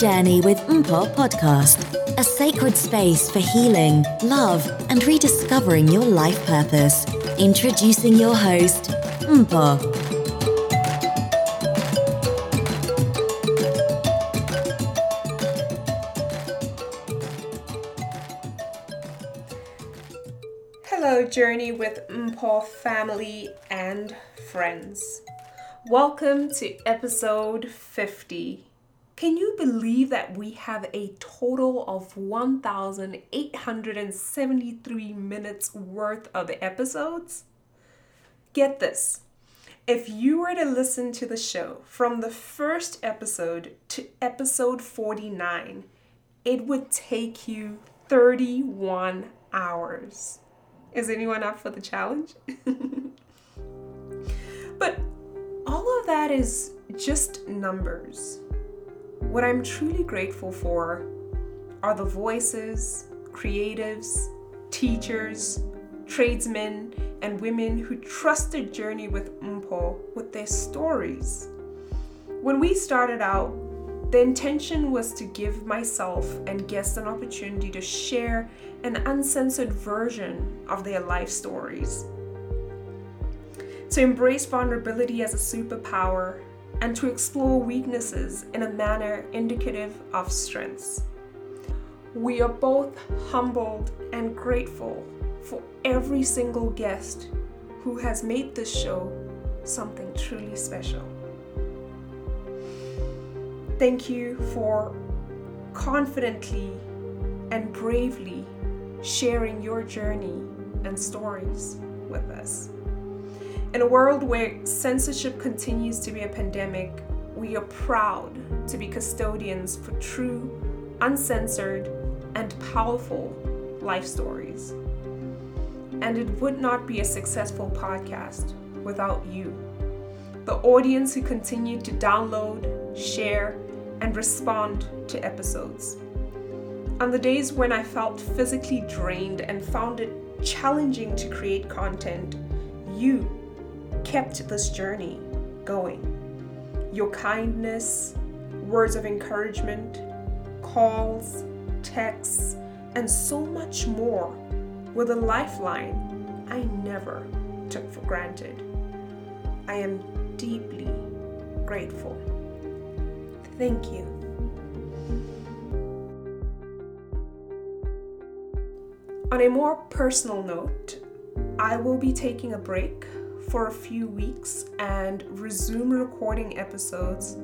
Journey with Mpho podcast, a sacred space for healing, love, and rediscovering your life purpose. Introducing your host, Mpho. Hello, Journey with Mpho family and friends. Welcome to episode 50. Can you believe that we have a total of 1,873 minutes worth of episodes? Get this. If you were to listen to the show from the first episode to episode 49, it would take you 31 hours. Is anyone up for the challenge? but all of that is just numbers. What I'm truly grateful for are the voices, creatives, teachers, tradesmen, and women who trust the journey with Mpho with their stories. When we started out, the intention was to give myself and guests an opportunity to share an uncensored version of their life stories. To embrace vulnerability as a superpower and to explore weaknesses in a manner indicative of strengths. We are both humbled and grateful for every single guest who has made this show something truly special. Thank you for confidently and bravely sharing your journey and stories with us. In a world where censorship continues to be a pandemic, we are proud to be custodians for true, uncensored, and powerful life stories. And it would not be a successful podcast without you, the audience who continue to download, share, and respond to episodes. On the days when I felt physically drained and found it challenging to create content, you kept this journey going. Your kindness, words of encouragement, calls, texts, and so much more were the lifeline I never took for granted. I am deeply grateful. Thank you. On a more personal note, I will be taking a break for a few weeks and resume recording episodes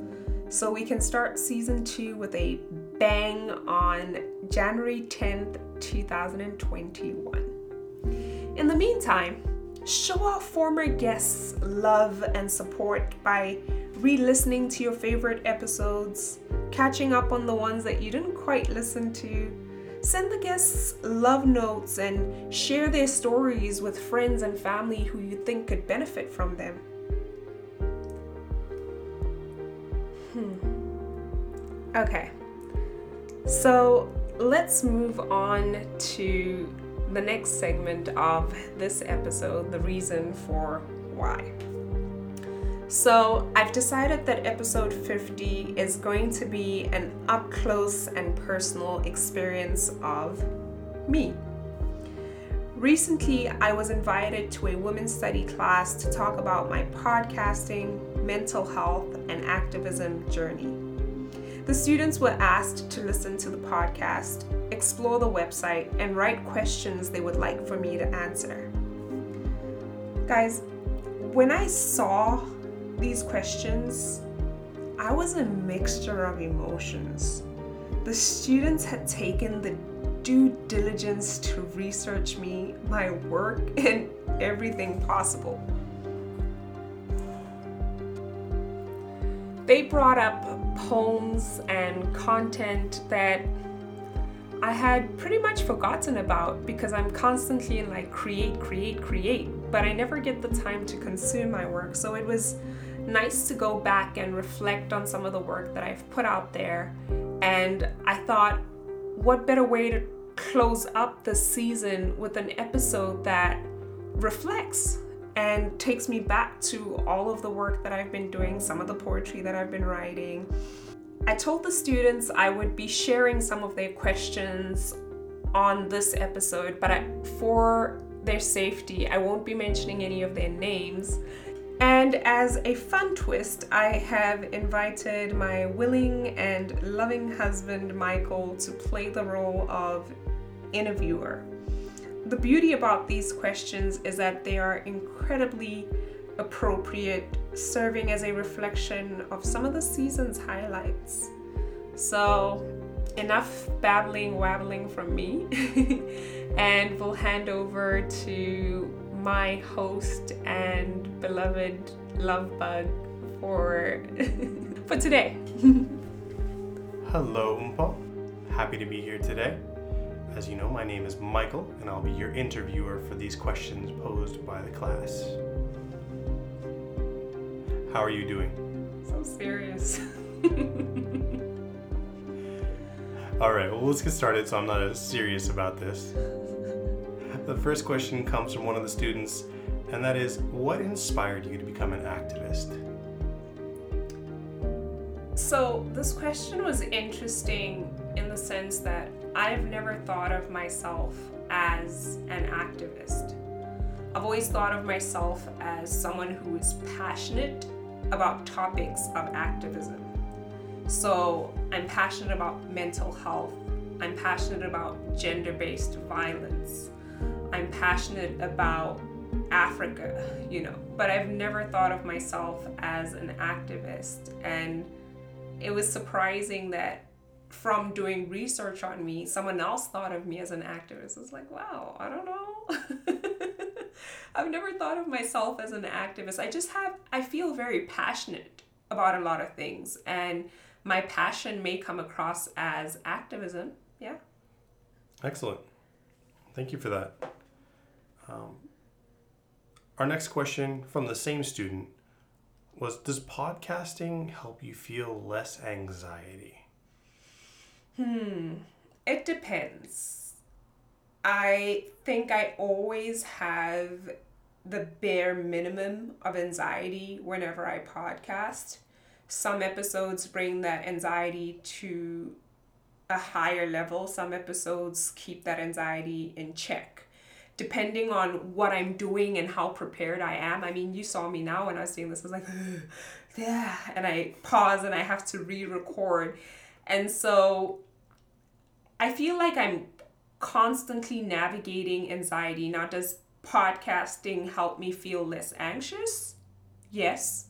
so we can start season two with a bang on January 10th, 2021. In the meantime, show our former guests love and support by re listening to your favorite episodes, catching up on the ones that you didn't quite listen to Send the guests love notes and share their stories with friends and family who you think could benefit from them. Hmm. Okay, so let's move on to the next segment of this episode the reason for why. So, I've decided that episode 50 is going to be an up close and personal experience of me. Recently, I was invited to a women's study class to talk about my podcasting, mental health, and activism journey. The students were asked to listen to the podcast, explore the website, and write questions they would like for me to answer. Guys, when I saw these questions, I was a mixture of emotions. The students had taken the due diligence to research me, my work, and everything possible. They brought up poems and content that I had pretty much forgotten about because I'm constantly in like create, create, create, but I never get the time to consume my work. So it was nice to go back and reflect on some of the work that I've put out there. And I thought, what better way to close up the season with an episode that reflects and takes me back to all of the work that I've been doing, some of the poetry that I've been writing. I told the students I would be sharing some of their questions on this episode, but I, for their safety, I won't be mentioning any of their names. And as a fun twist, I have invited my willing and loving husband, Michael, to play the role of interviewer. The beauty about these questions is that they are incredibly appropriate, serving as a reflection of some of the season's highlights. So, enough babbling, wabbling from me, and we'll hand over to my host and beloved love bug for for today. Hello, Umpa. Happy to be here today. As you know, my name is Michael, and I'll be your interviewer for these questions posed by the class. How are you doing? So serious. All right, well, let's get started so I'm not as serious about this. The first question comes from one of the students, and that is What inspired you to become an activist? So, this question was interesting in the sense that I've never thought of myself as an activist. I've always thought of myself as someone who is passionate about topics of activism. So, I'm passionate about mental health, I'm passionate about gender based violence, I'm passionate about Africa, you know, but I've never thought of myself as an activist. And it was surprising that from doing research on me, someone else thought of me as an activist. It's like, wow, I don't know. I've never thought of myself as an activist. I just have, I feel very passionate about a lot of things. And my passion may come across as activism. Yeah. Excellent. Thank you for that. Um, our next question from the same student was Does podcasting help you feel less anxiety? Hmm, it depends. I think I always have the bare minimum of anxiety whenever I podcast. Some episodes bring that anxiety to a higher level, some episodes keep that anxiety in check depending on what I'm doing and how prepared I am. I mean, you saw me now when I was doing this, I was like, yeah, and I pause and I have to re record. And so I feel like I'm constantly navigating anxiety. Now, does podcasting help me feel less anxious? Yes.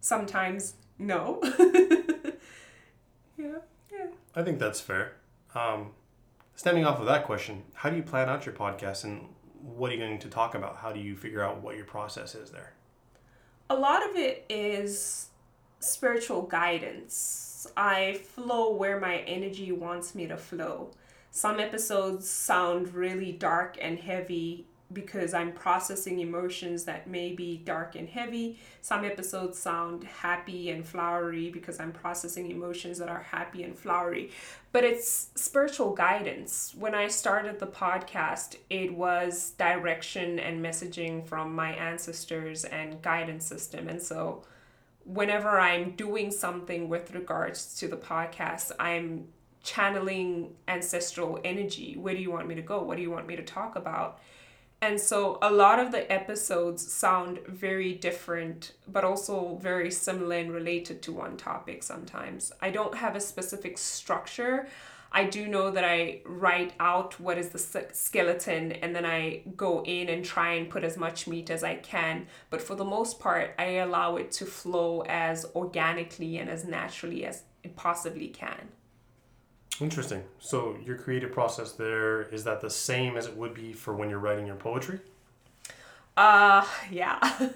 Sometimes, no. yeah, yeah. I think that's fair. Um, Stemming off of that question, how do you plan out your podcast and what are you going to talk about? How do you figure out what your process is there? A lot of it is spiritual guidance. I flow where my energy wants me to flow. Some episodes sound really dark and heavy because I'm processing emotions that may be dark and heavy. Some episodes sound happy and flowery because I'm processing emotions that are happy and flowery. But it's spiritual guidance. When I started the podcast, it was direction and messaging from my ancestors and guidance system. And so whenever I'm doing something with regards to the podcast, I'm channeling ancestral energy. Where do you want me to go? What do you want me to talk about? And so a lot of the episodes sound very different, but also very similar and related to one topic sometimes. I don't have a specific structure. I do know that I write out what is the skeleton and then I go in and try and put as much meat as I can. But for the most part, I allow it to flow as organically and as naturally as it possibly can. Interesting. So your creative process there is that the same as it would be for when you're writing your poetry? Uh, yeah.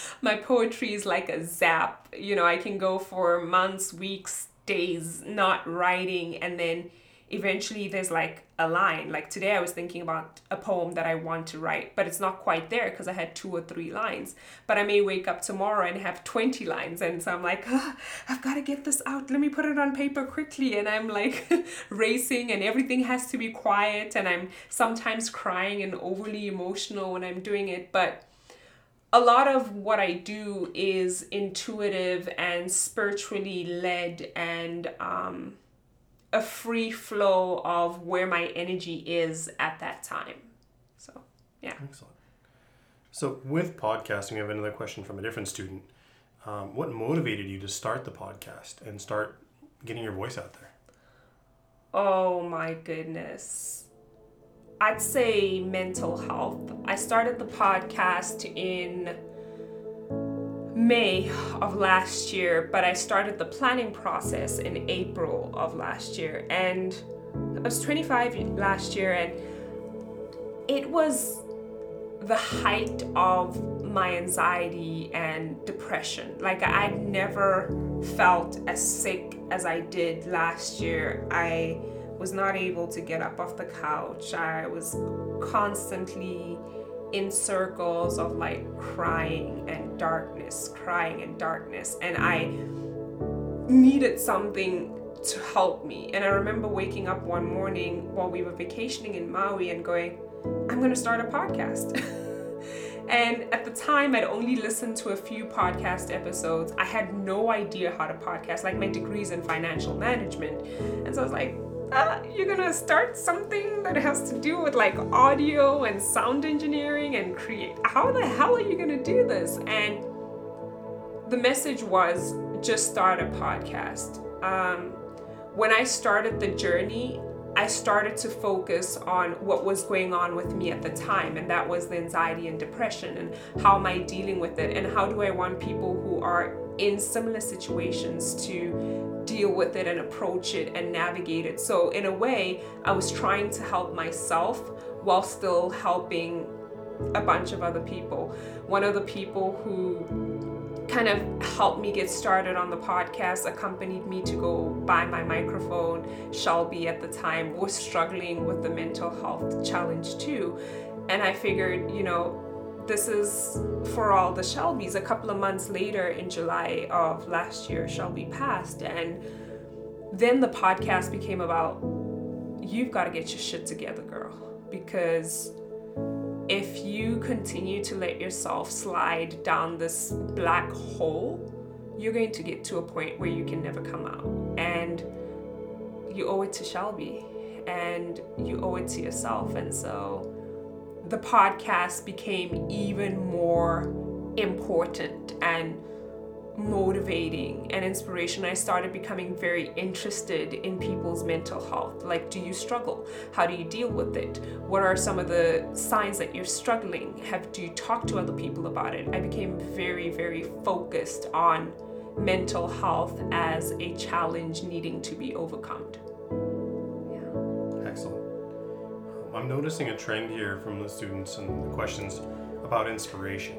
My poetry is like a zap. You know, I can go for months, weeks, days not writing and then eventually there's like a line. Like today, I was thinking about a poem that I want to write, but it's not quite there because I had two or three lines. But I may wake up tomorrow and have 20 lines. And so I'm like, oh, I've got to get this out. Let me put it on paper quickly. And I'm like racing, and everything has to be quiet. And I'm sometimes crying and overly emotional when I'm doing it. But a lot of what I do is intuitive and spiritually led and um, a free flow of where my energy is at that time. So, yeah. Excellent. So, with podcasting, we have another question from a different student. Um, what motivated you to start the podcast and start getting your voice out there? Oh my goodness. I'd say mental health. I started the podcast in May of last year, but I started the planning process in April of last year. And I was 25 last year, and it was the height of my anxiety and depression. Like, I'd never felt as sick as I did last year. I was not able to get up off the couch. I was constantly in circles of like crying and darkness, crying and darkness. And I needed something to help me. And I remember waking up one morning while we were vacationing in Maui and going, I'm going to start a podcast. and at the time, I'd only listened to a few podcast episodes. I had no idea how to podcast, like my degrees in financial management. And so I was like, uh, you're gonna start something that has to do with like audio and sound engineering and create. How the hell are you gonna do this? And the message was just start a podcast. Um, when I started the journey, I started to focus on what was going on with me at the time, and that was the anxiety and depression, and how am I dealing with it, and how do I want people who are in similar situations to deal with it and approach it and navigate it. So, in a way, I was trying to help myself while still helping a bunch of other people. One of the people who kind of helped me get started on the podcast, accompanied me to go buy my microphone. Shelby at the time was struggling with the mental health challenge too. And I figured, you know, this is for all the Shelbys. A couple of months later, in July of last year, Shelby passed. And then the podcast became about you've got to get your shit together, girl. Because if you continue to let yourself slide down this black hole, you're going to get to a point where you can never come out. And you owe it to Shelby and you owe it to yourself. And so the podcast became even more important and motivating and inspiration, I started becoming very interested in people's mental health. Like, do you struggle? How do you deal with it? What are some of the signs that you're struggling? Have do you talk to other people about it? I became very, very focused on mental health as a challenge needing to be overcome. I'm noticing a trend here from the students and the questions about inspiration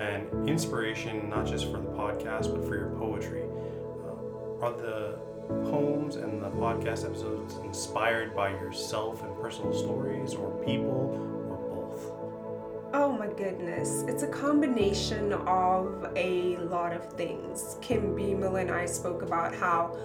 and inspiration not just for the podcast but for your poetry. Uh, are the poems and the podcast episodes inspired by yourself and personal stories or people or both? Oh my goodness. It's a combination of a lot of things. Kim Beamel and I spoke about how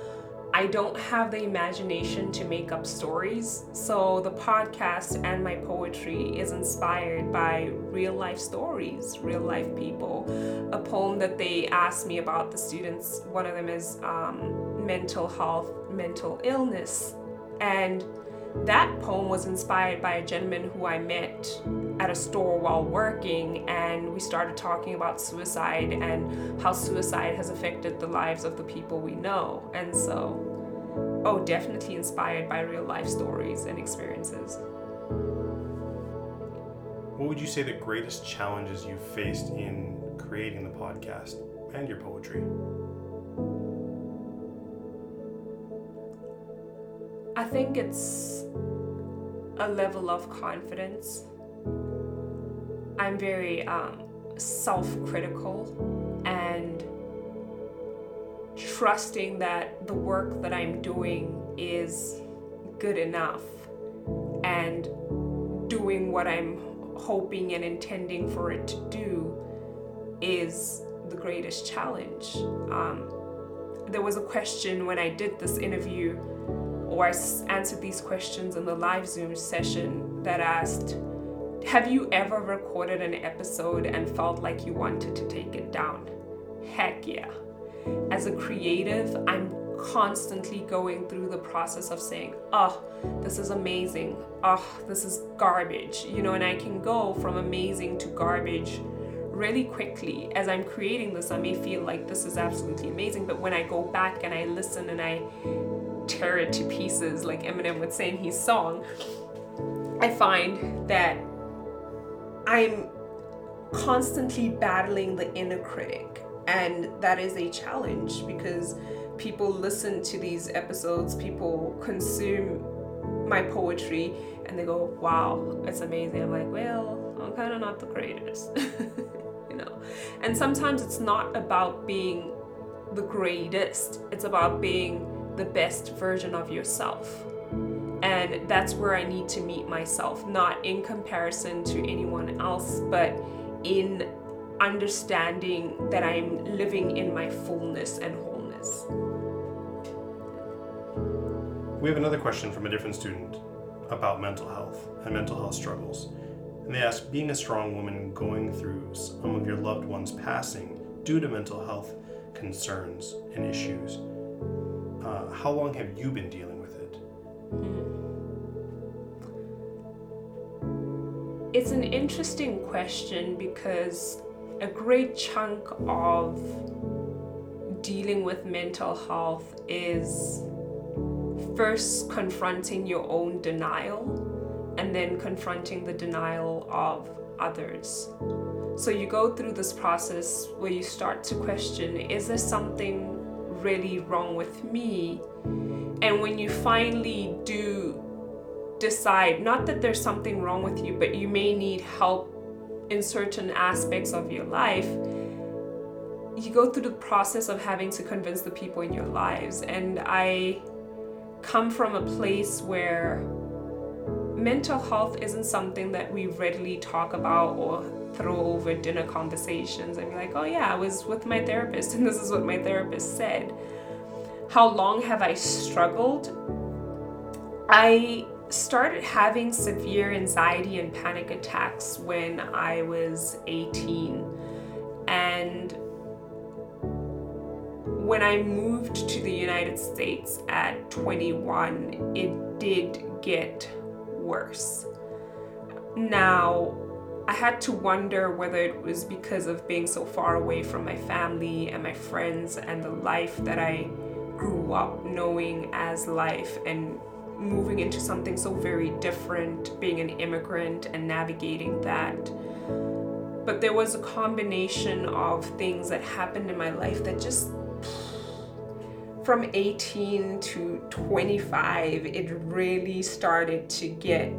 I don't have the imagination to make up stories, so the podcast and my poetry is inspired by real life stories, real life people. A poem that they asked me about the students, one of them is um, mental health, mental illness. And that poem was inspired by a gentleman who I met at a store while working, and we started talking about suicide and how suicide has affected the lives of the people we know. And so, oh, definitely inspired by real life stories and experiences. What would you say the greatest challenges you've faced in creating the podcast and your poetry? I think it's a level of confidence. I'm very um, self critical and trusting that the work that I'm doing is good enough and doing what I'm hoping and intending for it to do is the greatest challenge. Um, there was a question when I did this interview, or I answered these questions in the live Zoom session that asked, Have you ever recorded an episode and felt like you wanted to take it down? Heck yeah. As a creative, I'm constantly going through the process of saying, oh, this is amazing. Oh, this is garbage. You know, and I can go from amazing to garbage really quickly. As I'm creating this, I may feel like this is absolutely amazing, but when I go back and I listen and I tear it to pieces, like Eminem would say in his song, I find that I'm constantly battling the inner critic. And that is a challenge because people listen to these episodes, people consume my poetry, and they go, wow, it's amazing. I'm like, well, I'm kind of not the greatest, you know. And sometimes it's not about being the greatest, it's about being the best version of yourself. And that's where I need to meet myself, not in comparison to anyone else, but in understanding that I'm living in my fullness and wholeness. We have another question from a different student about mental health and mental health struggles. And they ask Being a strong woman going through some of your loved ones passing due to mental health concerns and issues, uh, how long have you been dealing with it? It's an interesting question because a great chunk of dealing with mental health is first confronting your own denial and then confronting the denial of others. So you go through this process where you start to question is there something really wrong with me? And when you finally do decide, not that there's something wrong with you, but you may need help in certain aspects of your life, you go through the process of having to convince the people in your lives. And I come from a place where mental health isn't something that we readily talk about or throw over dinner conversations and be like, oh yeah, I was with my therapist and this is what my therapist said. How long have I struggled? I started having severe anxiety and panic attacks when I was 18. And when I moved to the United States at 21, it did get worse. Now, I had to wonder whether it was because of being so far away from my family and my friends and the life that I grew up knowing as life and moving into something so very different, being an immigrant and navigating that. But there was a combination of things that happened in my life that just from 18 to 25, it really started to get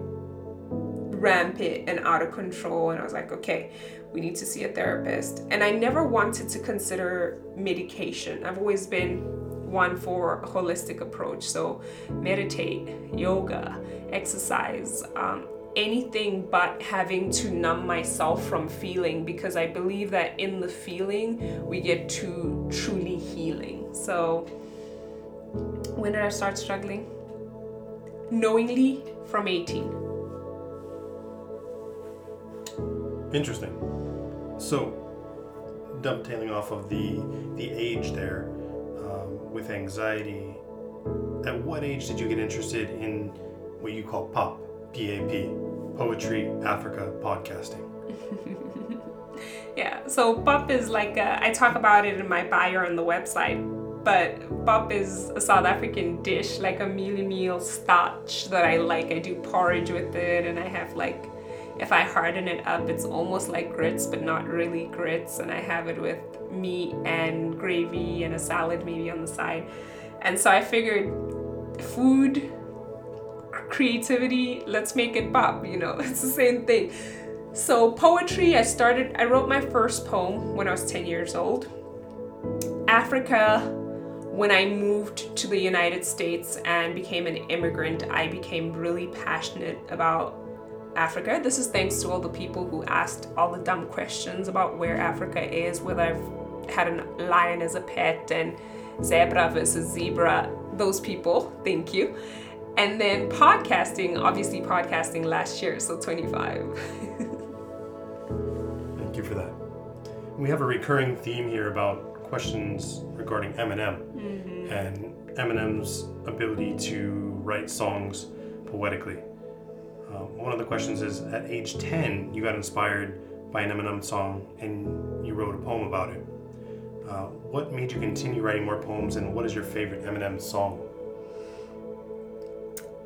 rampant and out of control. And I was like, okay, we need to see a therapist. And I never wanted to consider medication. I've always been one for holistic approach. So meditate, yoga, exercise, um, anything but having to numb myself from feeling because I believe that in the feeling we get to truly healing. So when did I start struggling? Knowingly from 18. Interesting. So, dovetailing off of the the age there, with anxiety, at what age did you get interested in what you call POP, P-A-P, Poetry Africa Podcasting? yeah, so POP is like a, I talk about it in my bio on the website but pop is a South African dish, like a mealie meal starch that I like. I do porridge with it, and I have like, if I harden it up, it's almost like grits, but not really grits. And I have it with meat and gravy and a salad maybe on the side. And so I figured food creativity, let's make it pop, you know, it's the same thing. So, poetry, I started, I wrote my first poem when I was 10 years old. Africa, when I moved to the United States and became an immigrant, I became really passionate about Africa. This is thanks to all the people who asked all the dumb questions about where Africa is, whether I've had a lion as a pet and zebra versus zebra. Those people, thank you. And then podcasting, obviously, podcasting last year, so 25. Thank you for that. We have a recurring theme here about questions regarding Eminem mm-hmm. and Eminem's ability to write songs poetically. Um, one of the questions is at age 10, you got inspired by an Eminem song and you wrote a poem about it. Uh, what made you continue writing more poems and what is your favorite Eminem song?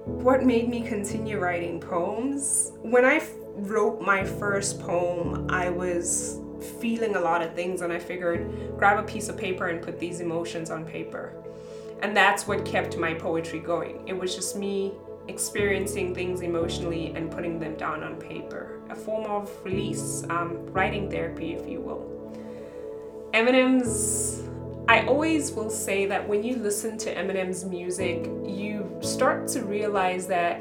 what made me continue writing poems when i f- wrote my first poem i was feeling a lot of things and i figured grab a piece of paper and put these emotions on paper and that's what kept my poetry going it was just me experiencing things emotionally and putting them down on paper a form of release um, writing therapy if you will eminem's I always will say that when you listen to Eminem's music, you start to realize that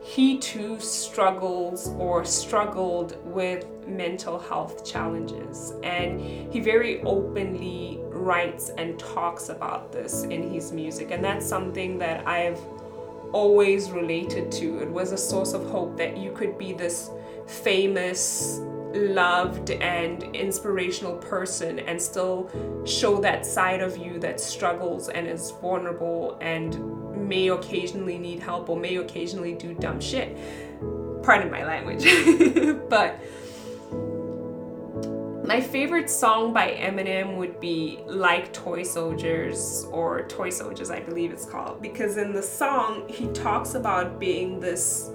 he too struggles or struggled with mental health challenges. And he very openly writes and talks about this in his music. And that's something that I've always related to. It was a source of hope that you could be this famous, loved, and inspirational person and still show that side of you that struggles and is vulnerable and may occasionally need help or may occasionally do dumb shit. Pardon my language. but my favorite song by Eminem would be Like Toy Soldiers or Toy Soldiers, I believe it's called, because in the song he talks about being this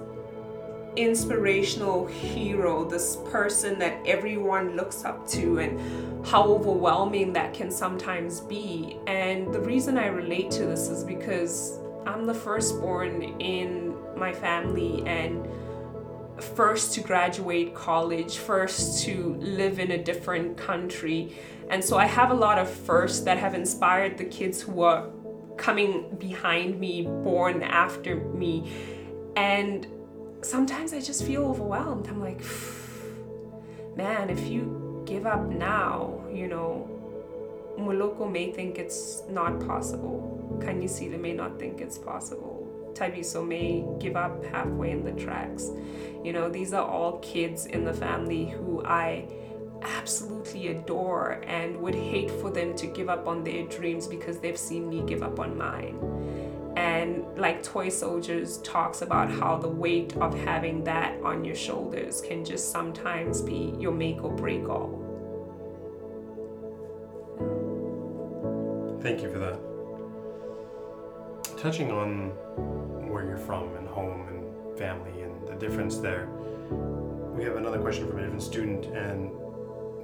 inspirational hero, this person that everyone looks up to, and how overwhelming that can sometimes be. And the reason I relate to this is because I'm the firstborn in my family and first to graduate college, first to live in a different country. And so I have a lot of firsts that have inspired the kids who are coming behind me, born after me. And sometimes I just feel overwhelmed. I'm like, man, if you give up now, you know, Muloko may think it's not possible. Kanyisile may not think it's possible. Tabiso may give up halfway in the tracks. You know, these are all kids in the family who I absolutely adore and would hate for them to give up on their dreams because they've seen me give up on mine. And like Toy Soldiers talks about how the weight of having that on your shoulders can just sometimes be your make or break all. Thank you for that. Touching on where you're from and home and family and the difference there, we have another question from a different student, and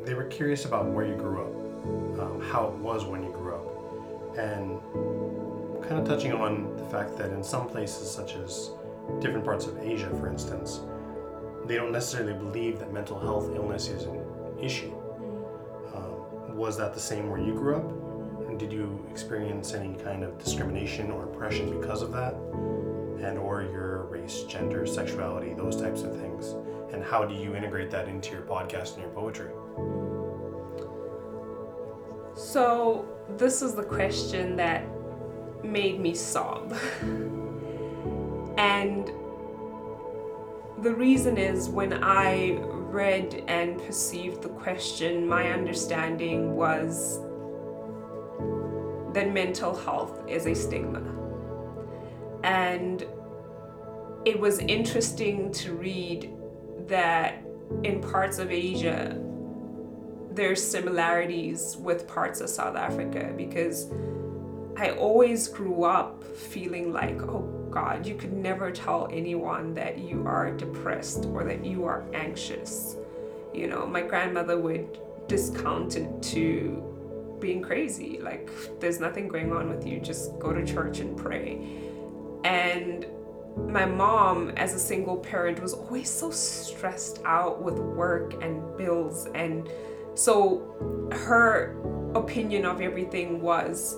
they were curious about where you grew up, um, how it was when you grew up, and kind of touching on the fact that in some places, such as different parts of Asia, for instance, they don't necessarily believe that mental health illness is an issue. Um, was that the same where you grew up? And did you experience any kind of discrimination or oppression because of that? And or your race, gender, sexuality, those types of things? And how do you integrate that into your podcast and your poetry? So, this is the question that made me sob. and the reason is when I read and perceived the question, my understanding was that mental health is a stigma. And it was interesting to read that in parts of Asia, there's similarities with parts of South Africa because I always grew up feeling like, oh God, you could never tell anyone that you are depressed or that you are anxious. You know, my grandmother would discount it to being crazy. Like, there's nothing going on with you, just go to church and pray. And my mom, as a single parent, was always so stressed out with work and bills. And so her opinion of everything was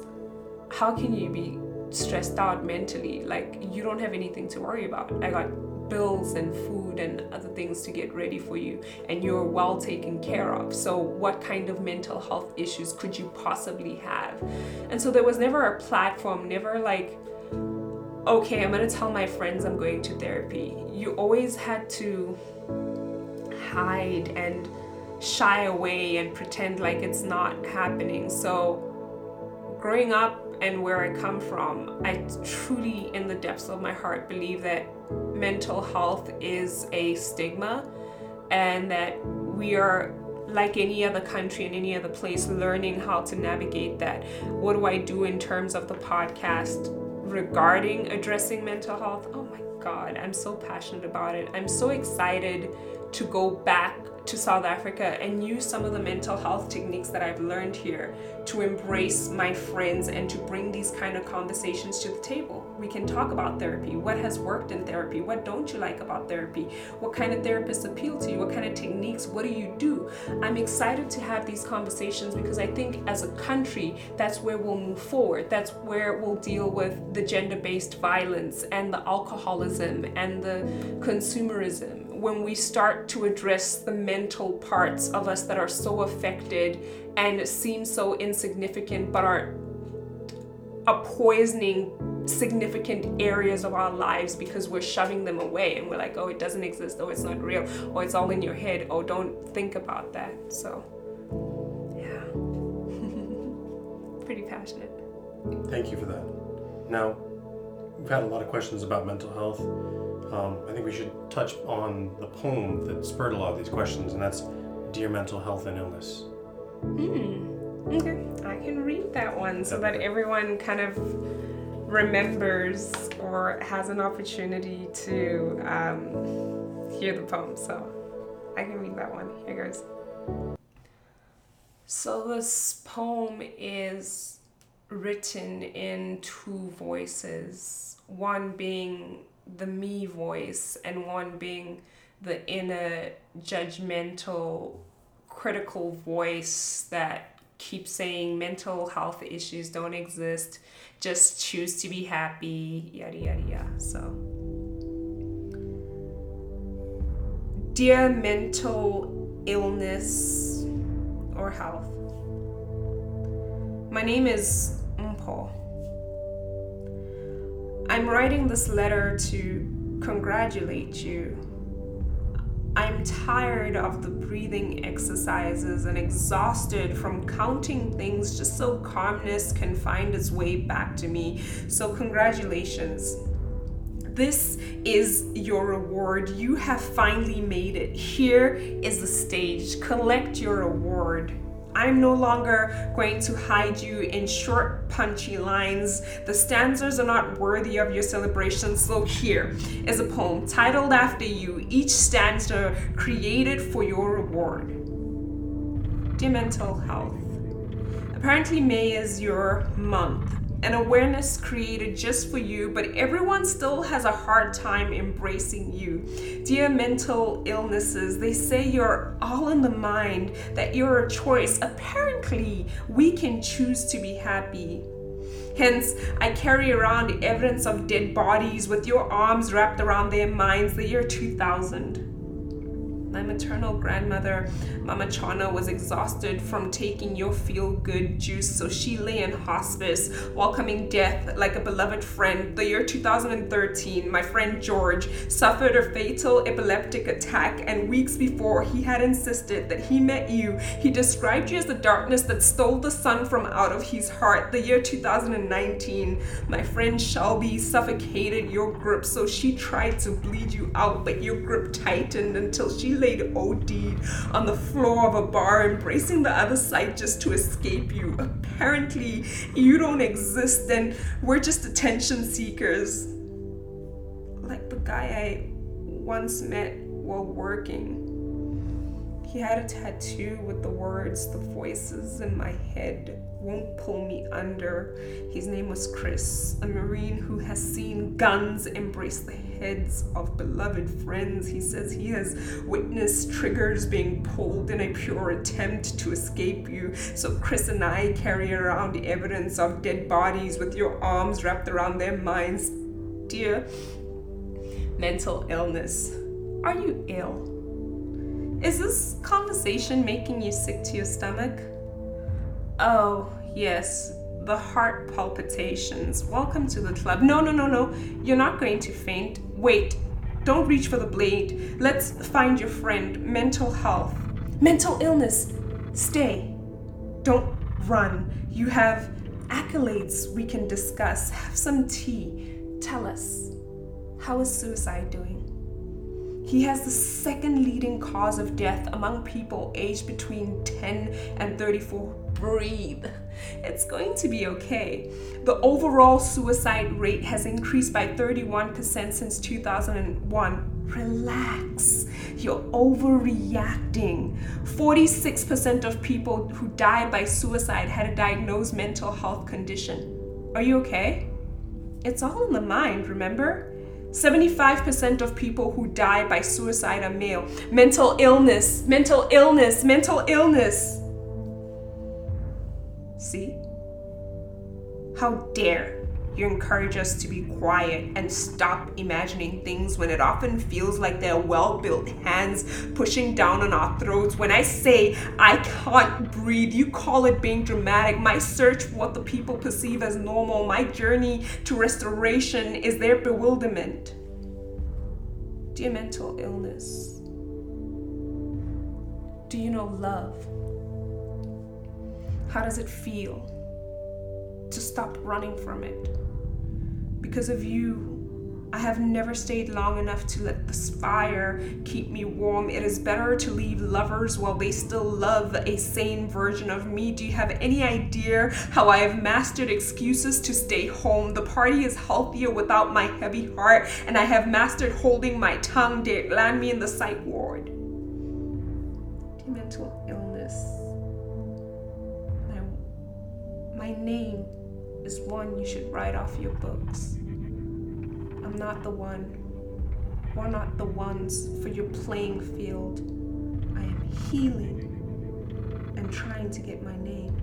how can you be stressed out mentally? Like, you don't have anything to worry about. I got bills and food and other things to get ready for you and you're well taken care of so what kind of mental health issues could you possibly have and so there was never a platform never like okay i'm to tell my friends i'm going to therapy. You always had to hide and shy away and pretend like it's not happening. So growing up and where I come from, I truly, in the depths of my heart, believe that mental health is a stigma and that we are like any other country and any other place learning how to navigate that. What do i do in terms of the podcast regarding addressing mental health oh my god i'm so passionate about it i'm so excited to go back to South Africa and use some of the mental health techniques that I've learned here to embrace my friends and to bring these kind of conversations to the table. We can talk about therapy. What has worked in therapy? What don't you like about therapy? What kind of therapists appeal to you? What kind of techniques? What do you do? I'm excited to have these conversations because I think as a country, that's where we'll move forward. That's where we'll deal with the gender based violence and the alcoholism and the consumerism when we start to address the mental parts of us that are so affected and seem so insignificant but are a poisoning significant areas of our lives because we're shoving them away and we're like oh it doesn't exist oh it's not real oh it's all in your head oh don't think about that. So yeah. Pretty passionate. Thank you for that. Now we've had a lot of questions about mental health. Um, I think we should touch on the poem that spurred a lot of these questions, and that's Dear Mental Health and Illness. Hmm. Okay, I can read that one so that everyone kind of remembers or has an opportunity to um, hear the poem. So I can read that one. Here goes. So this poem is written in two voices, one being the me voice and one being the inner judgmental critical voice that keeps saying mental health issues don't exist just choose to be happy yada yada yada so dear mental illness or health my name is Mpho I'm writing this letter to congratulate you. Tired of the breathing exercises and exhausted from counting things just so calmness can find its way back to me. So, congratulations. This is your reward. You have finally made it. Here is the stage. Collect your award. I'm no longer going to hide you in short, punchy lines. The stanzas are not worthy of your celebration, so here is a poem titled after you, each stanza created for your reward. Dear mental health, apparently May is your month an awareness created just for you, but everyone still has a hard time embracing you. Dear mental illnesses, they say you're all in the mind, that you're a choice. Apparently, we can choose to be happy. Hence, I carry around evidence of dead bodies with your arms wrapped around their minds the year 2000. My maternal grandmother, Mama Chana, was exhausted from taking your feel good juice, so she lay in hospice, welcoming death like a beloved friend. The year 2013, my friend George suffered a fatal epileptic attack, and weeks before he had insisted that he met you, he described you as the darkness that stole the sun from out of his heart. The year 2019, my friend Shelby suffocated your grip, so she tried to bleed you out, but your grip tightened until she laid OD'd on the floor of a bar, embracing the other side just to escape you. Apparently, you don't exist and we're just attention seekers. Like the guy I once met while working. He had a tattoo with the words, The voices in my head won't pull me under. His name was Chris, a Marine who has seen guns embrace the heads of beloved friends. He says he has witnessed triggers being pulled in a pure attempt to escape you. So Chris and I carry around evidence of dead bodies with your arms wrapped around their minds. Dear mental illness, are you ill? Is this conversation making you sick to your stomach? Oh, yes, the heart palpitations. Welcome to the club. No, no, no, no. You're not going to faint. Wait, don't reach for the blade. Let's find your friend. Mental health. Mental illness. Stay. Don't run. You have accolades we can discuss. Have some tea. Tell us, how is suicide doing? He has the second leading cause of death among people aged between 10 and 34. Breathe. It's going to be okay. The overall suicide rate has increased by 31% since 2001. Relax. You're overreacting. 46% of people who died by suicide had a diagnosed mental health condition. Are you okay? It's all in the mind, remember? 75% of people who die by suicide are male. Mental illness, mental illness, mental illness. See? How dare you encourage us to be quiet and stop imagining things when it often feels like there are well built hands pushing down on our throats. When I say I can't breathe, you call it being dramatic. My search for what the people perceive as normal, my journey to restoration is their bewilderment. Dear mental illness, do you know love? How does it feel to stop running from it? Because of you, I have never stayed long enough to let this fire keep me warm. It is better to leave lovers while they still love a sane version of me. Do you have any idea how I have mastered excuses to stay home? The party is healthier without my heavy heart, and I have mastered holding my tongue. Dare land me in the psych ward. Mental illness. My name is one you should write off your books. I'm not the one. We're not the ones for your playing field. I am healing and trying to get my name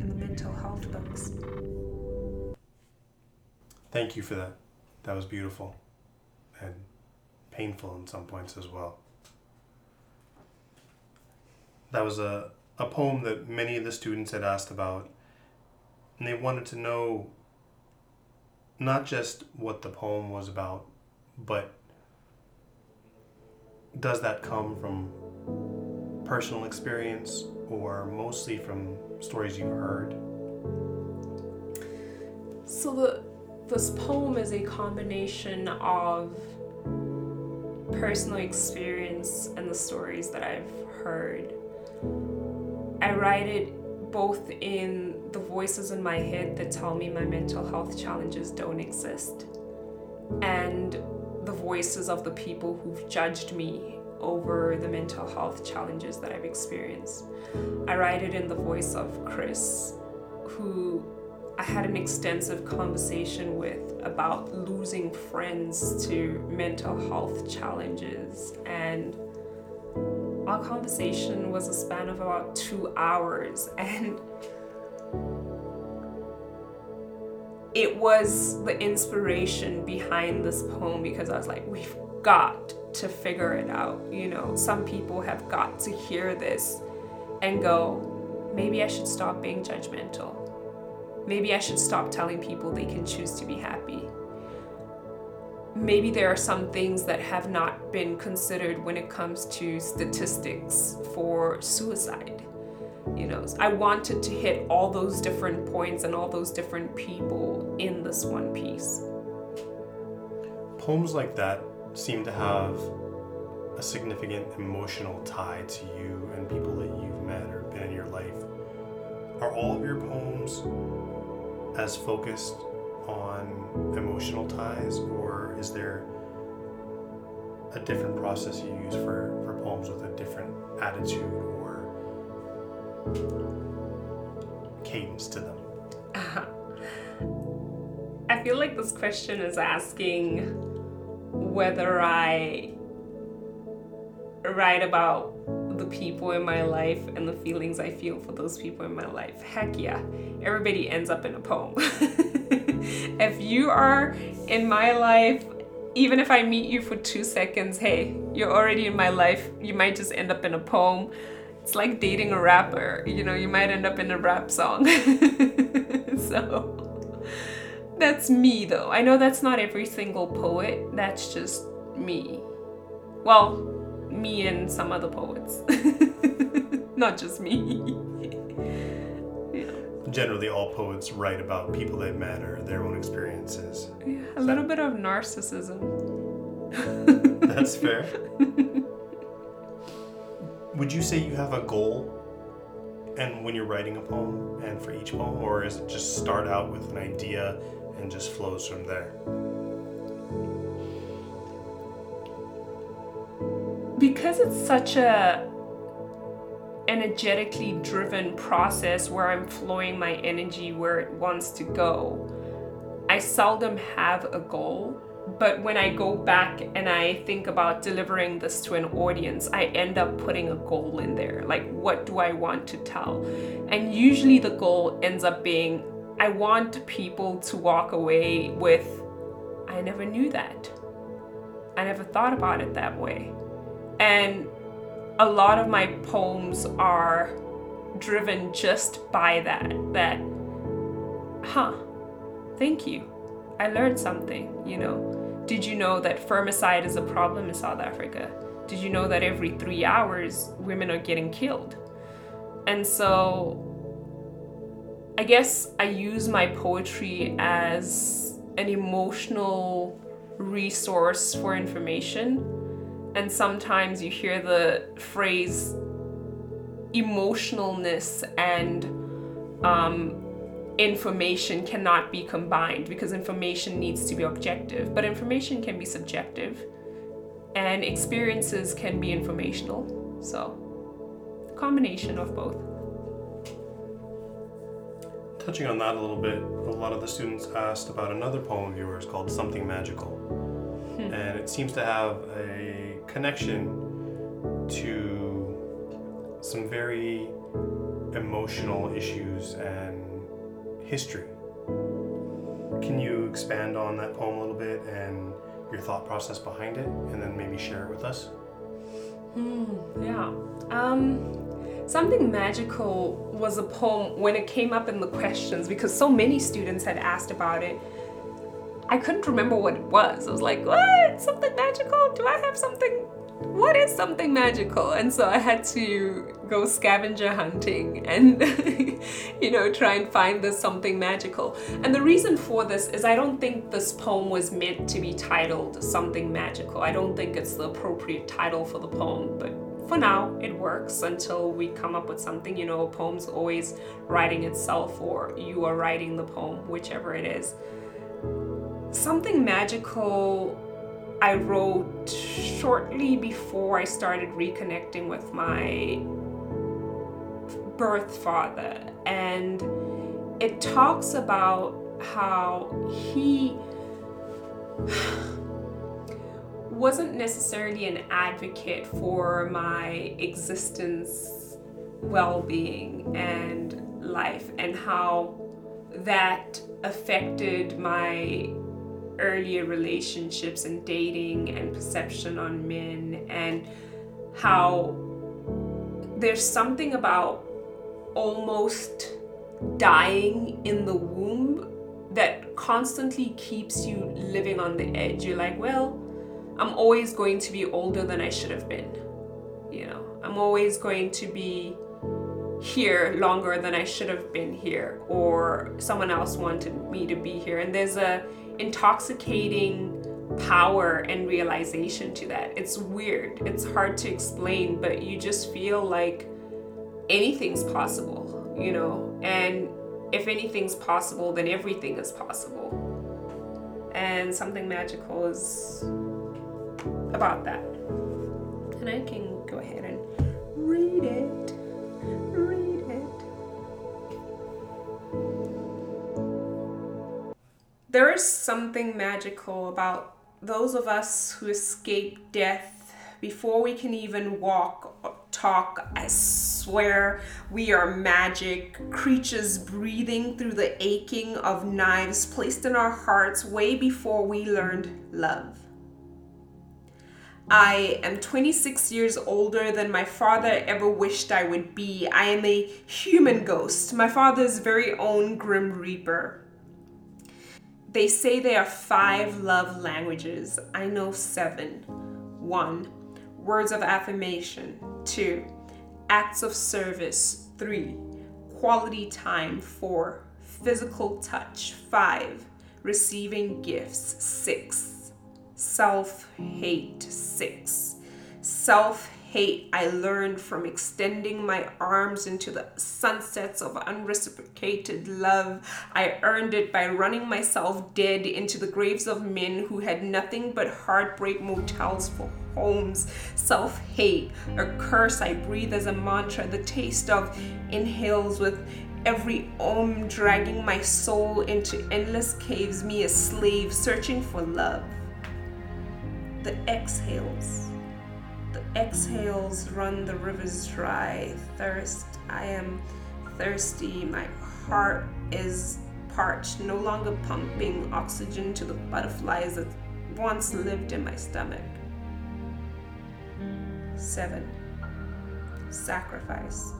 in the mental health books. Thank you for that. That was beautiful and painful in some points as well. That was a, a poem that many of the students had asked about and they wanted to know not just what the poem was about, but does that come from personal experience or mostly from stories you've heard? So the this poem is a combination of personal experience and the stories that I've heard. I write it both in the voices in my head that tell me my mental health challenges don't exist and the voices of the people who've judged me over the mental health challenges that I've experienced. I write it in the voice of Chris, who I had an extensive conversation with about losing friends to mental health challenges and our conversation was a span of about two hours and it was the inspiration behind this poem because I was like, we've got to figure it out. You know, some people have got to hear this and go, maybe I should stop being judgmental. Maybe I should stop telling people they can choose to be happy maybe there are some things that have not been considered when it comes to statistics for suicide. You know, I wanted to hit all those different points and all those different people in this one piece. Poems like that seem to have a significant emotional tie to you and people that you've met or been in your life. Are all of your poems as focused on emotional ties, or is there a different process you use for, for poems with a different attitude or cadence to them? I feel like this question is asking whether I write about the people in my life and the feelings I feel for those people in my life. Heck yeah, everybody ends up in a poem. if you are in my life, even if I meet you for two seconds, hey, you're already in my life. You might just end up in a poem. It's like dating a rapper, you know, you might end up in a rap song. so that's me though. I know that's not every single poet, that's just me. Well, me and some other poets, not just me. Generally, all poets write about people they've met or their own experiences. Yeah, a little bit of narcissism. That's fair. Would you say you have a goal and when you're writing a poem and for each poem or is it just start out with an idea and just flows from there? because it's such a energetically driven process where I'm flowing my energy where it wants to go, I seldom have a goal. But when I go back and I think about delivering this to an audience, I end up putting a goal in there. Like, what do I want to tell? And usually the goal ends up being I want people to walk away with, I never knew that. I never thought about it that way. And a lot of my poems are driven just by that. That, huh, thank you. I learned something, you know. Did you know that femicide is a problem in South Africa? Did you know that every three hours women are getting killed? And so I guess I use my poetry as an emotional resource for information and sometimes you hear the phrase emotionalness and um, information cannot be combined because information needs to be objective, but information can be subjective and experiences can be informational. So, a combination of both. Touching on that a little bit, a lot of the students asked about another poem of yours called Something Magical. Hmm. And it seems to have a connection to some very emotional issues and history. Can you expand on that poem a little bit and your thought process behind it, and then maybe share it with us? Hmm, yeah. Um, Something Magical was a poem when it came up in the questions because so many students had asked about it I couldn't remember what it was. I was like, what? Something magical? Do I have something? What is something magical? And so I had to go scavenger hunting and, you know, try and find this something magical. And the reason for this is I don't think this poem was meant to be titled Something Magical. I don't think it's the appropriate title for the poem, but for now it works until we come up with something you know a poem's always writing itself or you are writing the poem whichever it is Something magical I wrote shortly before I started reconnecting with my birth father. And it talks about how he wasn't necessarily an advocate for my existence, well being, and life, and how that affected my earlier relationships and dating and perception on men and how there's something about almost dying in the womb that constantly keeps you living on the edge. You're like, well, I'm always going to be older than I should have been. You know, I'm always going to be here longer than I should have been here, or someone else wanted me to be here. And there's a intoxicating power and realization to that. It's weird, it's hard to explain, but you just feel like anything's possible, you know? And if anything's possible, then everything is possible. And something magical is about that. And I can There is something magical about those of us who escape death before we can even walk or talk. I swear we are magic creatures breathing through the aching of knives placed in our hearts way before we learned love. I am 26 years older than my father ever wished I would be. I am a human ghost, my father's very own Grim Reaper. They say there are five love languages. I know seven. One, words of affirmation. Two, acts of service. Three, quality time. Four, physical touch. Five, receiving gifts. Six, self hate. Six, self hate I learned from extending my arms into the sunsets of unreciprocated love. I earned it by running myself dead into the graves of men who had nothing but heartbreak motels for homes. Self hate, a curse I breathe as a mantra, the taste of inhales with every om dragging my soul into endless caves, me a slave searching for love. The exhales exhales run the rivers dry. Thirst, I am thirsty. My heart is parched, no longer pumping oxygen to the butterflies that once lived in my stomach. Seven, sacrifice.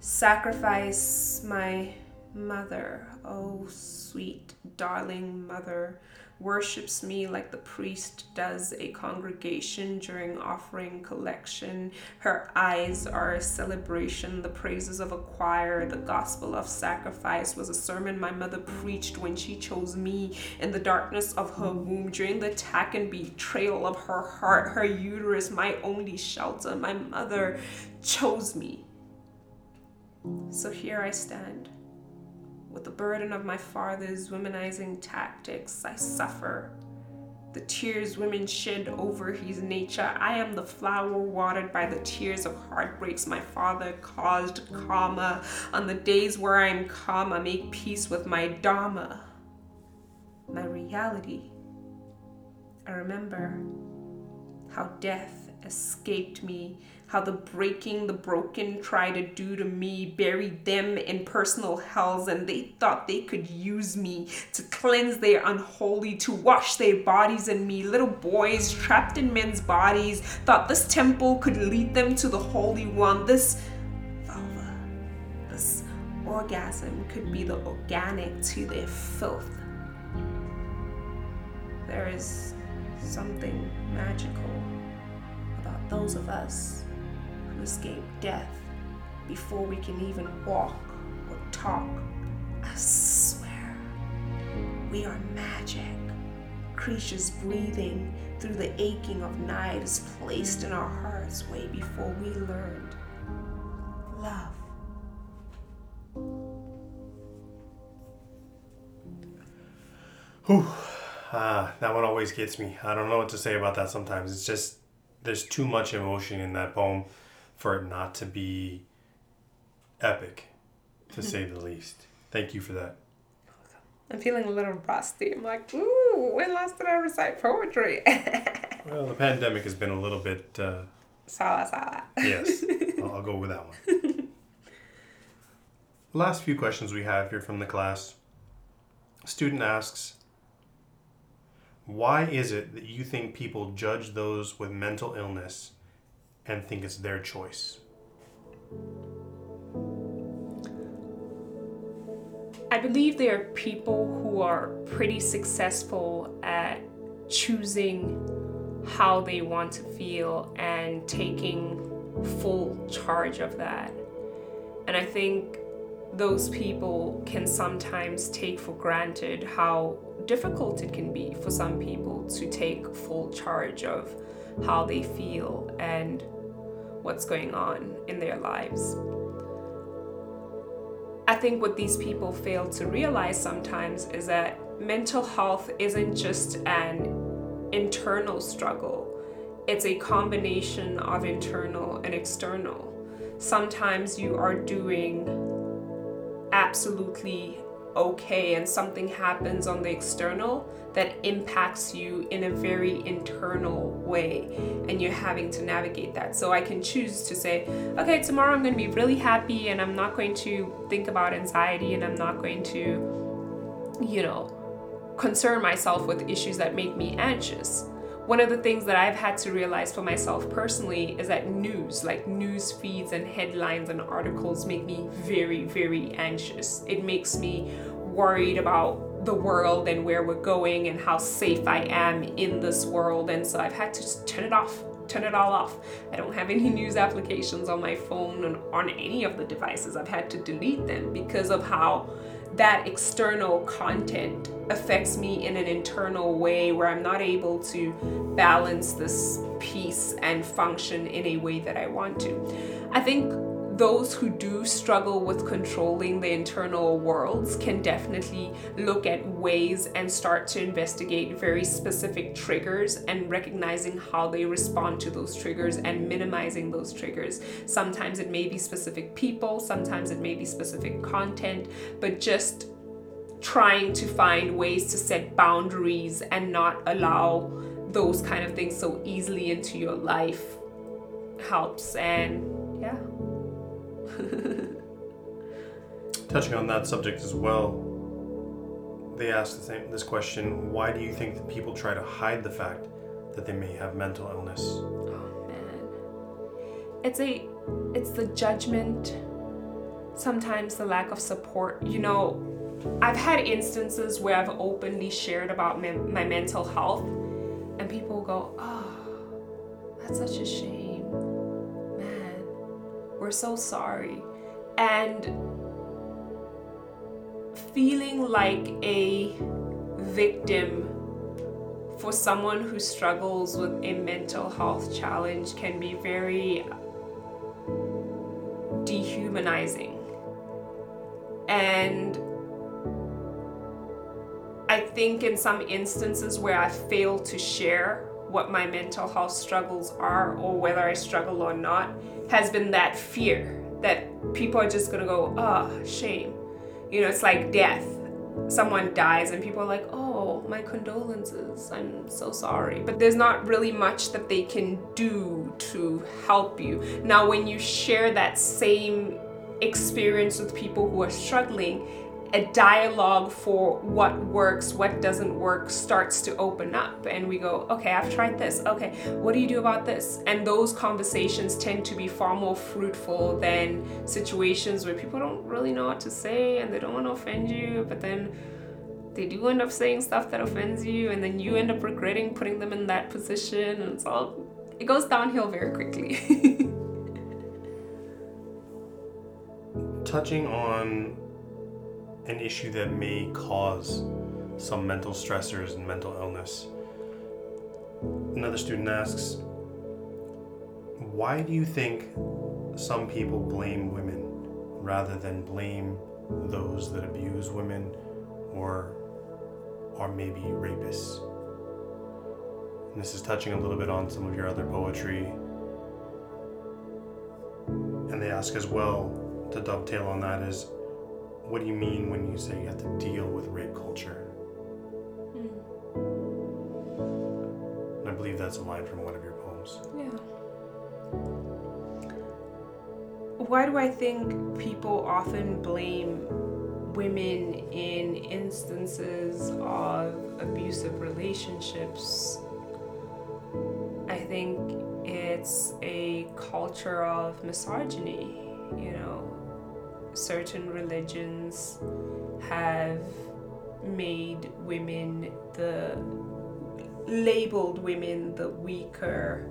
Sacrifice my mother, oh sweet, darling mother worships me like the priest does a congregation during offering collection. Her eyes are a celebration, the praises of a choir. The gospel of sacrifice was a sermon my mother preached when she chose me in the darkness of her womb during the attack and betrayal of her heart, her uterus, my only shelter. My mother chose me. So here I stand with the burden of my father's womanizing tactics, I suffer. The tears women shed over his nature. I am the flower watered by the tears of heartbreaks my father caused karma. On the days where I am calm, I make peace with my dharma, my reality. I remember how death escaped me how the breaking, the broken try to do to me, buried them in personal hells, and they thought they could use me to cleanse their unholy, to wash their bodies in me. Little boys trapped in men's bodies thought this temple could lead them to the Holy One. This vulva, this orgasm could be the organic to their filth. There is something magical those of us who escape death before we can even walk or talk. I swear, we are magic. Creatures breathing through the aching of knives placed in our hearts way before we learned love. Whew. Ah, that one always gets me. I don't know what to say about that sometimes. It's just, there's too much emotion in that poem for it not to be epic, to say the least. Thank you for that. I'm feeling a little rusty. I'm like, ooh, when last did I recite poetry? well, the pandemic has been a little bit. Uh, sala sala. yes, I'll, I'll go with that one. Last few questions we have here from the class. student asks, why is it that you think people judge those with mental illness and think it's their choice. I believe there are people who are pretty successful at choosing how they want to feel and taking full charge of that. And I think those people can sometimes take for granted how difficult it can be for some people to take full charge of how they feel and what's going on in their lives. I think what these people fail to realize sometimes is that mental health isn't just an internal struggle. It's a combination of internal and external. Sometimes you are doing absolutely okay and something happens on the external that impacts you in a very internal way and you're having to navigate that. So i can choose to say okay tomorrow i'm going to be really happy and i'm not going to think about anxiety and i'm not going to you know concern myself with issues that make me anxious one of the things that I've had to realize for myself personally is that news, like news feeds and headlines and articles, make me very, very anxious. It makes me worried about the world and where we're going and how safe I am in this world. And so I've had to turn it off, turn it all off. I don't have any news applications on my phone and on any of the devices. I've had to delete them because of how that external content affects me in an internal way where I'm not able to balance this piece and function in a way that I want to. I think those who do struggle with controlling the internal worlds can definitely look at ways and start to investigate very specific triggers and recognizing how they respond to those triggers and minimizing those triggers. Sometimes it may be specific people, sometimes it may be specific content, but just trying to find ways to set boundaries and not allow those kind of things so easily into your life helps and yeah Touching on that subject as well, they asked the same, this question why do you think that people try to hide the fact that they may have mental illness? Oh man. It's a it's the judgment, sometimes the lack of support. You know, I've had instances where I've openly shared about my, my mental health and people go, "Oh, that's such a shame." We're so sorry. And feeling like a victim for someone who struggles with a mental health challenge can be very dehumanizing. And I think in some instances where I fail to share what my mental health struggles are or whether I struggle or not has been that fear that people are just gonna go, oh, shame. You know, it's like death. Someone dies and people are like, oh, my condolences, I'm so sorry. But there's not really much that they can do to help you. Now, when you share that same experience with people who are struggling, a dialogue for what works, what doesn't work starts to open up. And we go, okay, I've tried this. Okay, what do you do about this? And those conversations tend to be far more fruitful than situations where people don't really know what to say and they don't want to offend you, but then they do end up saying stuff that offends you, and then you end up regretting putting them in that position. And it's all, it goes downhill very quickly. Touching on an issue that may cause some mental stressors and mental illness. Another student asks, Why do you think some people blame women rather than blame those that abuse women or are maybe rapists? And this is touching a little bit on some of your other poetry. And they ask as well, to dovetail on that, is what do you mean when you say you have to deal with rape culture? Mm. I believe that's a line from one of your poems. Yeah. Why do I think people often blame women in instances of abusive relationships? I think it's a culture of misogyny, you know certain religions have made women the labeled women the weaker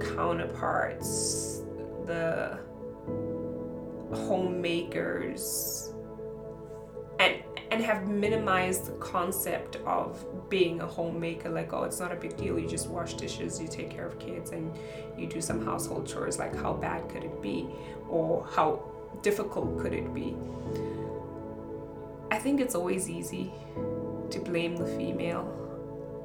counterparts, the homemakers, and and have minimized the concept of being a homemaker. Like, oh, it's not a big deal. You just wash dishes, you take care of kids, and you do some household chores. Like, how bad could it be, or how difficult could it be? I think it's always easy to blame the female.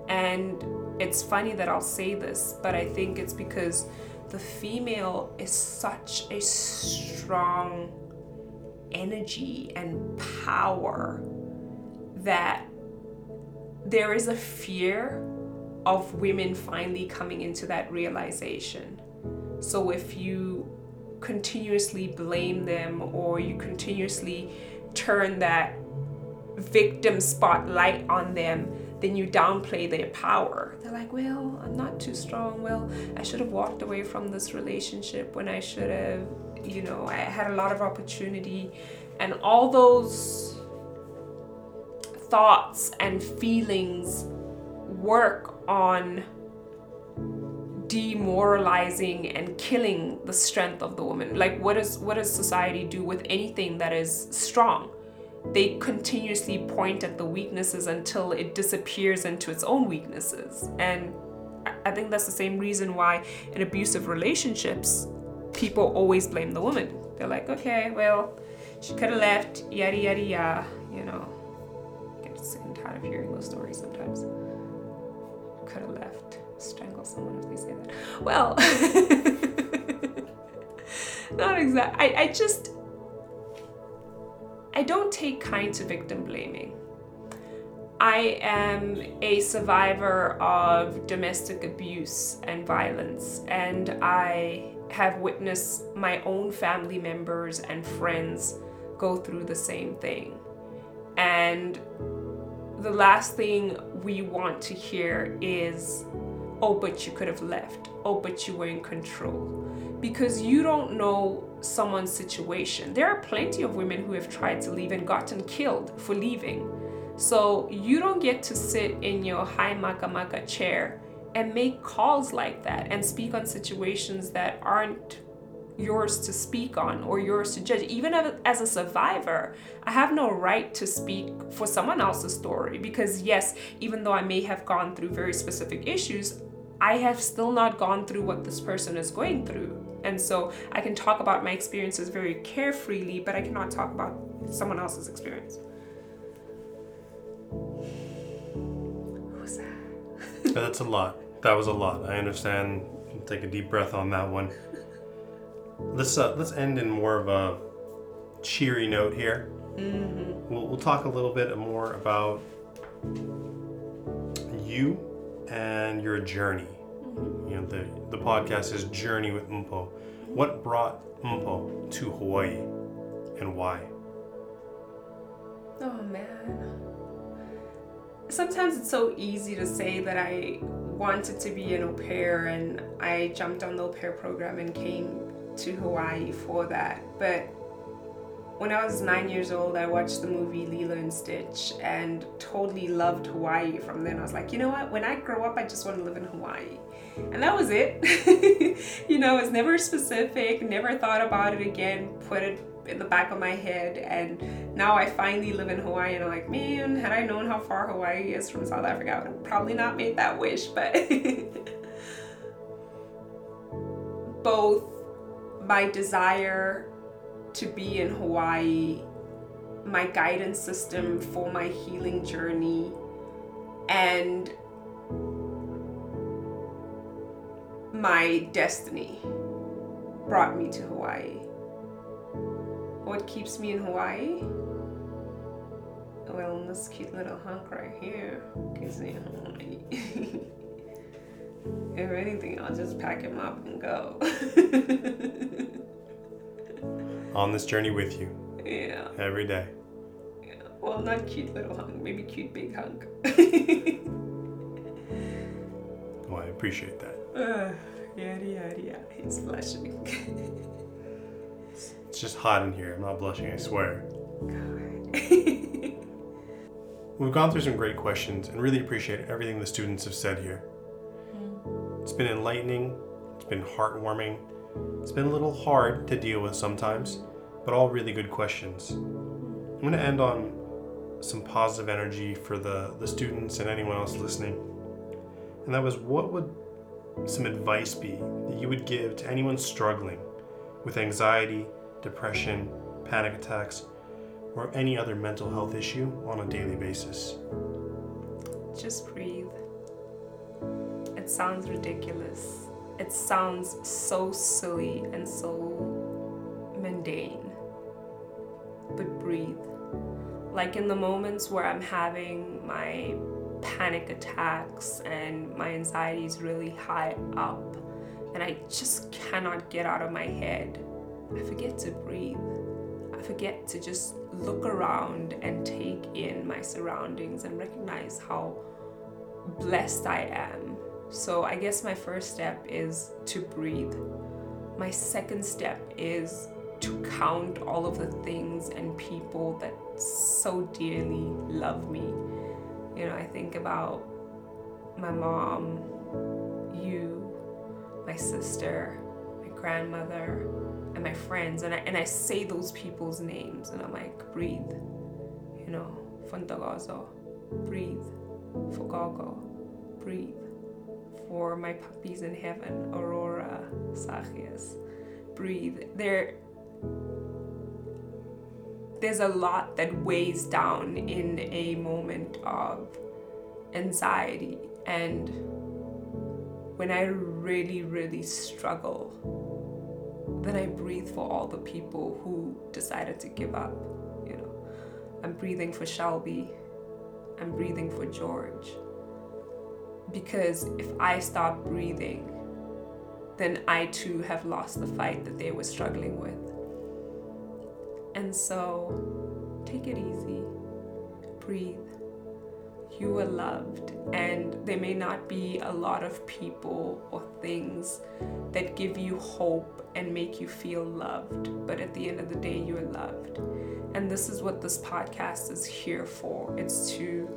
And it's funny that I'll say this, but I think it's because the female is such a strong energy and power that there is a fear of women finally coming into that realization. So if you continuously blame them or you continuously turn that victim spotlight on them, then you downplay their power. They're like, well, I'm not too strong. Well, I should have walked away from this relationship when I should have, you know, I had a lot of opportunity. And all those thoughts and feelings work on demoralizing and killing the strength of the woman. Like what does what does society do with anything that is strong? They continuously point at the weaknesses until it disappears into its own weaknesses. And i think that's the same reason why in abusive relationships people always blame the woman. They're like okay well she could have left yada yada yada you know. Get sick and tired of hearing those stories sometimes. Could have left strangle someone if they say that. Well, not exactly. I, I just, I don't take kind to victim blaming. I am a survivor of domestic abuse and violence, and I have witnessed my own family members and friends go through the same thing. And the last thing we want to hear is, oh, but you could have left. Oh, but you were in control. Because you don't know someone's situation. There are plenty of women who have tried to leave and gotten killed for leaving. So you don't get to sit in your high maka maka chair and make calls like that and speak on situations that aren't yours to speak on or yours to judge. Even as a survivor, I have no right to speak for someone else's story because, yes, even though I may have gone through very specific issues, I have still not gone through what this person is going through. And so I can talk about my experiences very carefreely, but I cannot talk about someone else's experience. Who's that? That's a lot. That was a lot. I understand. Take a deep breath on that one. Let's uh, let's end in more of a cheery note here. Mm-hmm. We'll, we'll talk a little bit more about you and your journey. You know, the the podcast is Journey with Mpho. What brought Mpho to Hawaii, and why? Oh man. Sometimes it's so easy to say that I wanted to be an au pair and I jumped on the au pair program and came to Hawaii for that. But when I was nine years old, I watched the movie Lilo and Stitch and totally loved Hawaii from then. I was like, you know what? When I grow up, I just want to live in Hawaii. And that was it. you know, it's never specific, never thought about it again, put it in the back of my head. And now I finally live in Hawaii and I'm like, man, had I known how far Hawaii is from South Africa, I would have probably not made that wish. But both my desire to be in Hawaii, my guidance system for my healing journey, and my destiny brought me to Hawaii. What keeps me in Hawaii? Well, this cute little hunk right here keeps me Hawaii. if anything, I'll just pack him up and go. On this journey with you. Yeah. Every day. Yeah. Well, not cute little hunk, maybe cute big hunk. well, I appreciate that. Uh, yada yada yada. He's blushing. it's just hot in here. I'm not blushing, I swear. God. We've gone through some great questions and really appreciate everything the students have said here. It's been enlightening, it's been heartwarming, it's been a little hard to deal with sometimes, but all really good questions. I'm going to end on some positive energy for the, the students and anyone else listening. And that was what would some advice be that you would give to anyone struggling with anxiety, depression, panic attacks, or any other mental health issue on a daily basis? Just breathe. it sounds ridiculous. It sounds so silly and so mundane. But breathe. Like in the moments where I'm having my panic attacks and my anxiety is really high up and I just cannot get out of my head, I forget to breathe. I forget to just look around and take in my surroundings and recognize how blessed I am. So I guess my first step is to breathe. My second step is to count all of the things and people that so dearly love me. You know, I think about my mom, you, my sister, my grandmother, and my friends, and I, and I say those people's names, and I'm like, breathe. You know, Fantagazo, breathe. Fogogo, breathe. For my puppies in heaven, Aurora, Sachias, breathe. There, there's a lot that weighs down in a moment of anxiety and when I really, really struggle, then I breathe for all the people who decided to give up. You know, I'm breathing for Shelby. I'm breathing for George. Because if I stop breathing, then I too have lost the fight that they were struggling with. And so take it easy, breathe. You are loved, and there may not be a lot of people or things that give you hope and make you feel loved, but at the end of the day, you are loved. And this is what this podcast is here for it's to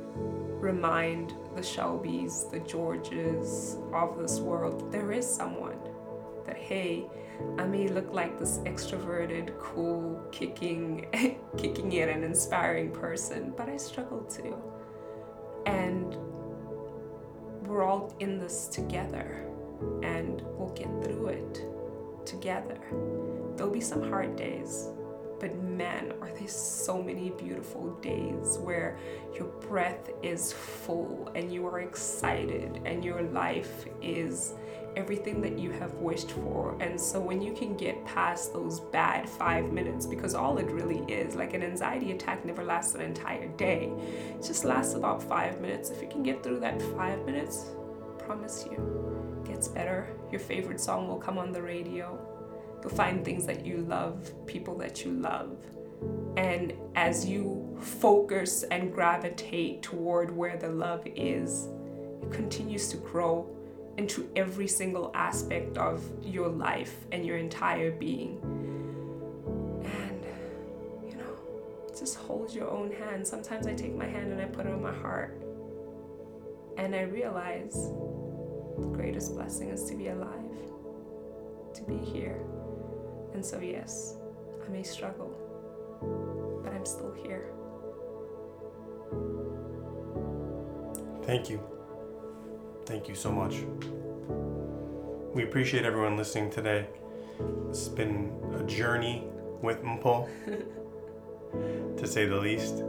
remind the Shelbys, the Georges of this world that there is someone that, hey, I may look like this extroverted, cool, kicking, kicking it and inspiring person, but I struggle too. And we're all in this together, and we'll get through it together. There'll be some hard days, but man, are there so many beautiful days where your breath is full and you are excited and your life is everything that you have wished for. And so when you can get past those bad five minutes, because all it really is, like an anxiety attack never lasts an entire day, it just lasts about five minutes. If you can get through that five minutes, promise you, it gets better. Your favorite song will come on the radio. Find things that you love, people that you love. And as you focus and gravitate toward where the love is, it continues to grow into every single aspect of your life and your entire being. And, you know, just hold your own hand. Sometimes I take my hand and I put it on my heart. And I realize the greatest blessing is to be alive, to be here. And so, yes, I may struggle, but I'm still here. Thank you. Thank you so much. We appreciate everyone listening today. It's been a journey with Mpho, to say the least.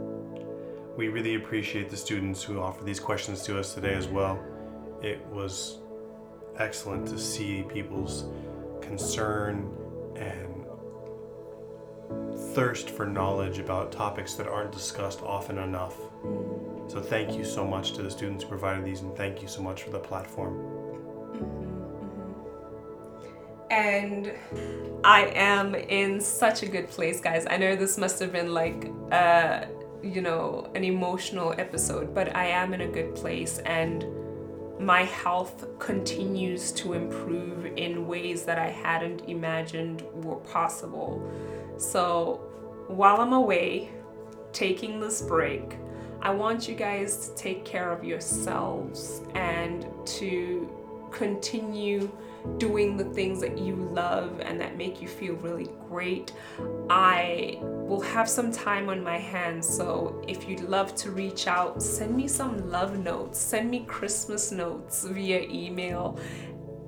We really appreciate the students who offered these questions to us today as well. It was excellent to see people's concern and thirst for knowledge about topics that aren't discussed often enough. So thank you so much to the students who provided these, and thank you so much for the platform. And I am in such a good place, guys. I know this must have been like, uh, you know, an emotional episode, but I am in a good place, and my health continues to improve in ways that I hadn't imagined were possible. So while I'm away taking this break, I want you guys to take care of yourselves and to continue doing the things that you love and that make you feel really great. I will have some time on my hands, so if you'd love to reach out, send me some love notes, send me Christmas notes via email.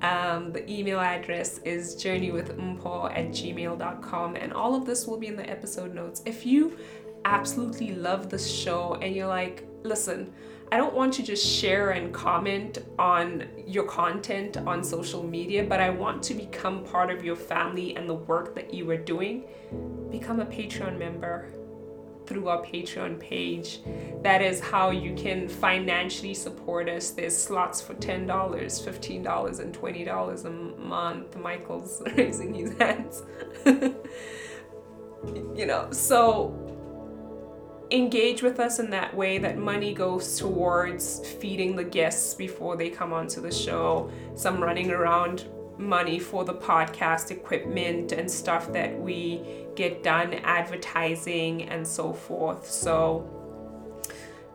Um, the email address is journeywithmpho at gmail.com, and all of this will be in the episode notes. If you absolutely love this show and you're like, listen, I don't want to just share and comment on your content on social media, but I want to become part of your family and the work that you are doing. Become a Patreon member through our Patreon page. That is how you can financially support us. There's slots for $10, $15, and $20 a month. Michael's raising his hands. you know, so engage with us in that way that money goes towards feeding the guests before they come onto the show. Some running around money for the podcast equipment and stuff that we get done advertising and so forth. So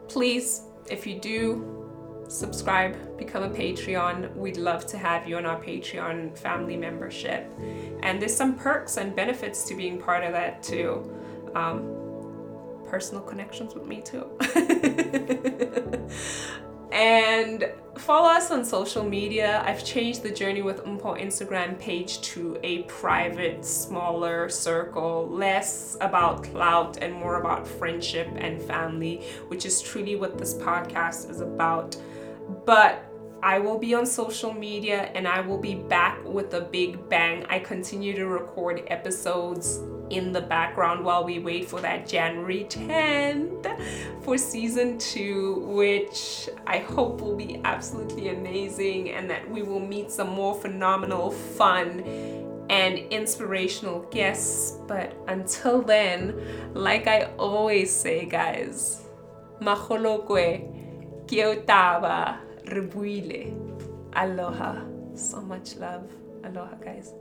please if you do subscribe become a patreon. We'd love to have you on our patreon family membership. And there's some perks and benefits to being part of that too. Um, personal connections with me too. and follow us on social media. I've changed the Journey with Mpho Instagram page to a private, smaller circle, less about clout and more about friendship and family, which is truly what this podcast is about. But I will be on social media and I will be back with a big bang. I continue to record episodes in the background while we wait for that January 10th for season two, which I hope will be absolutely amazing and that we will meet some more phenomenal, fun, and inspirational guests. But until then, like I always say, guys, Maholokwe, Kyotawa, Rebuile. Aloha. So much love. Aloha, guys.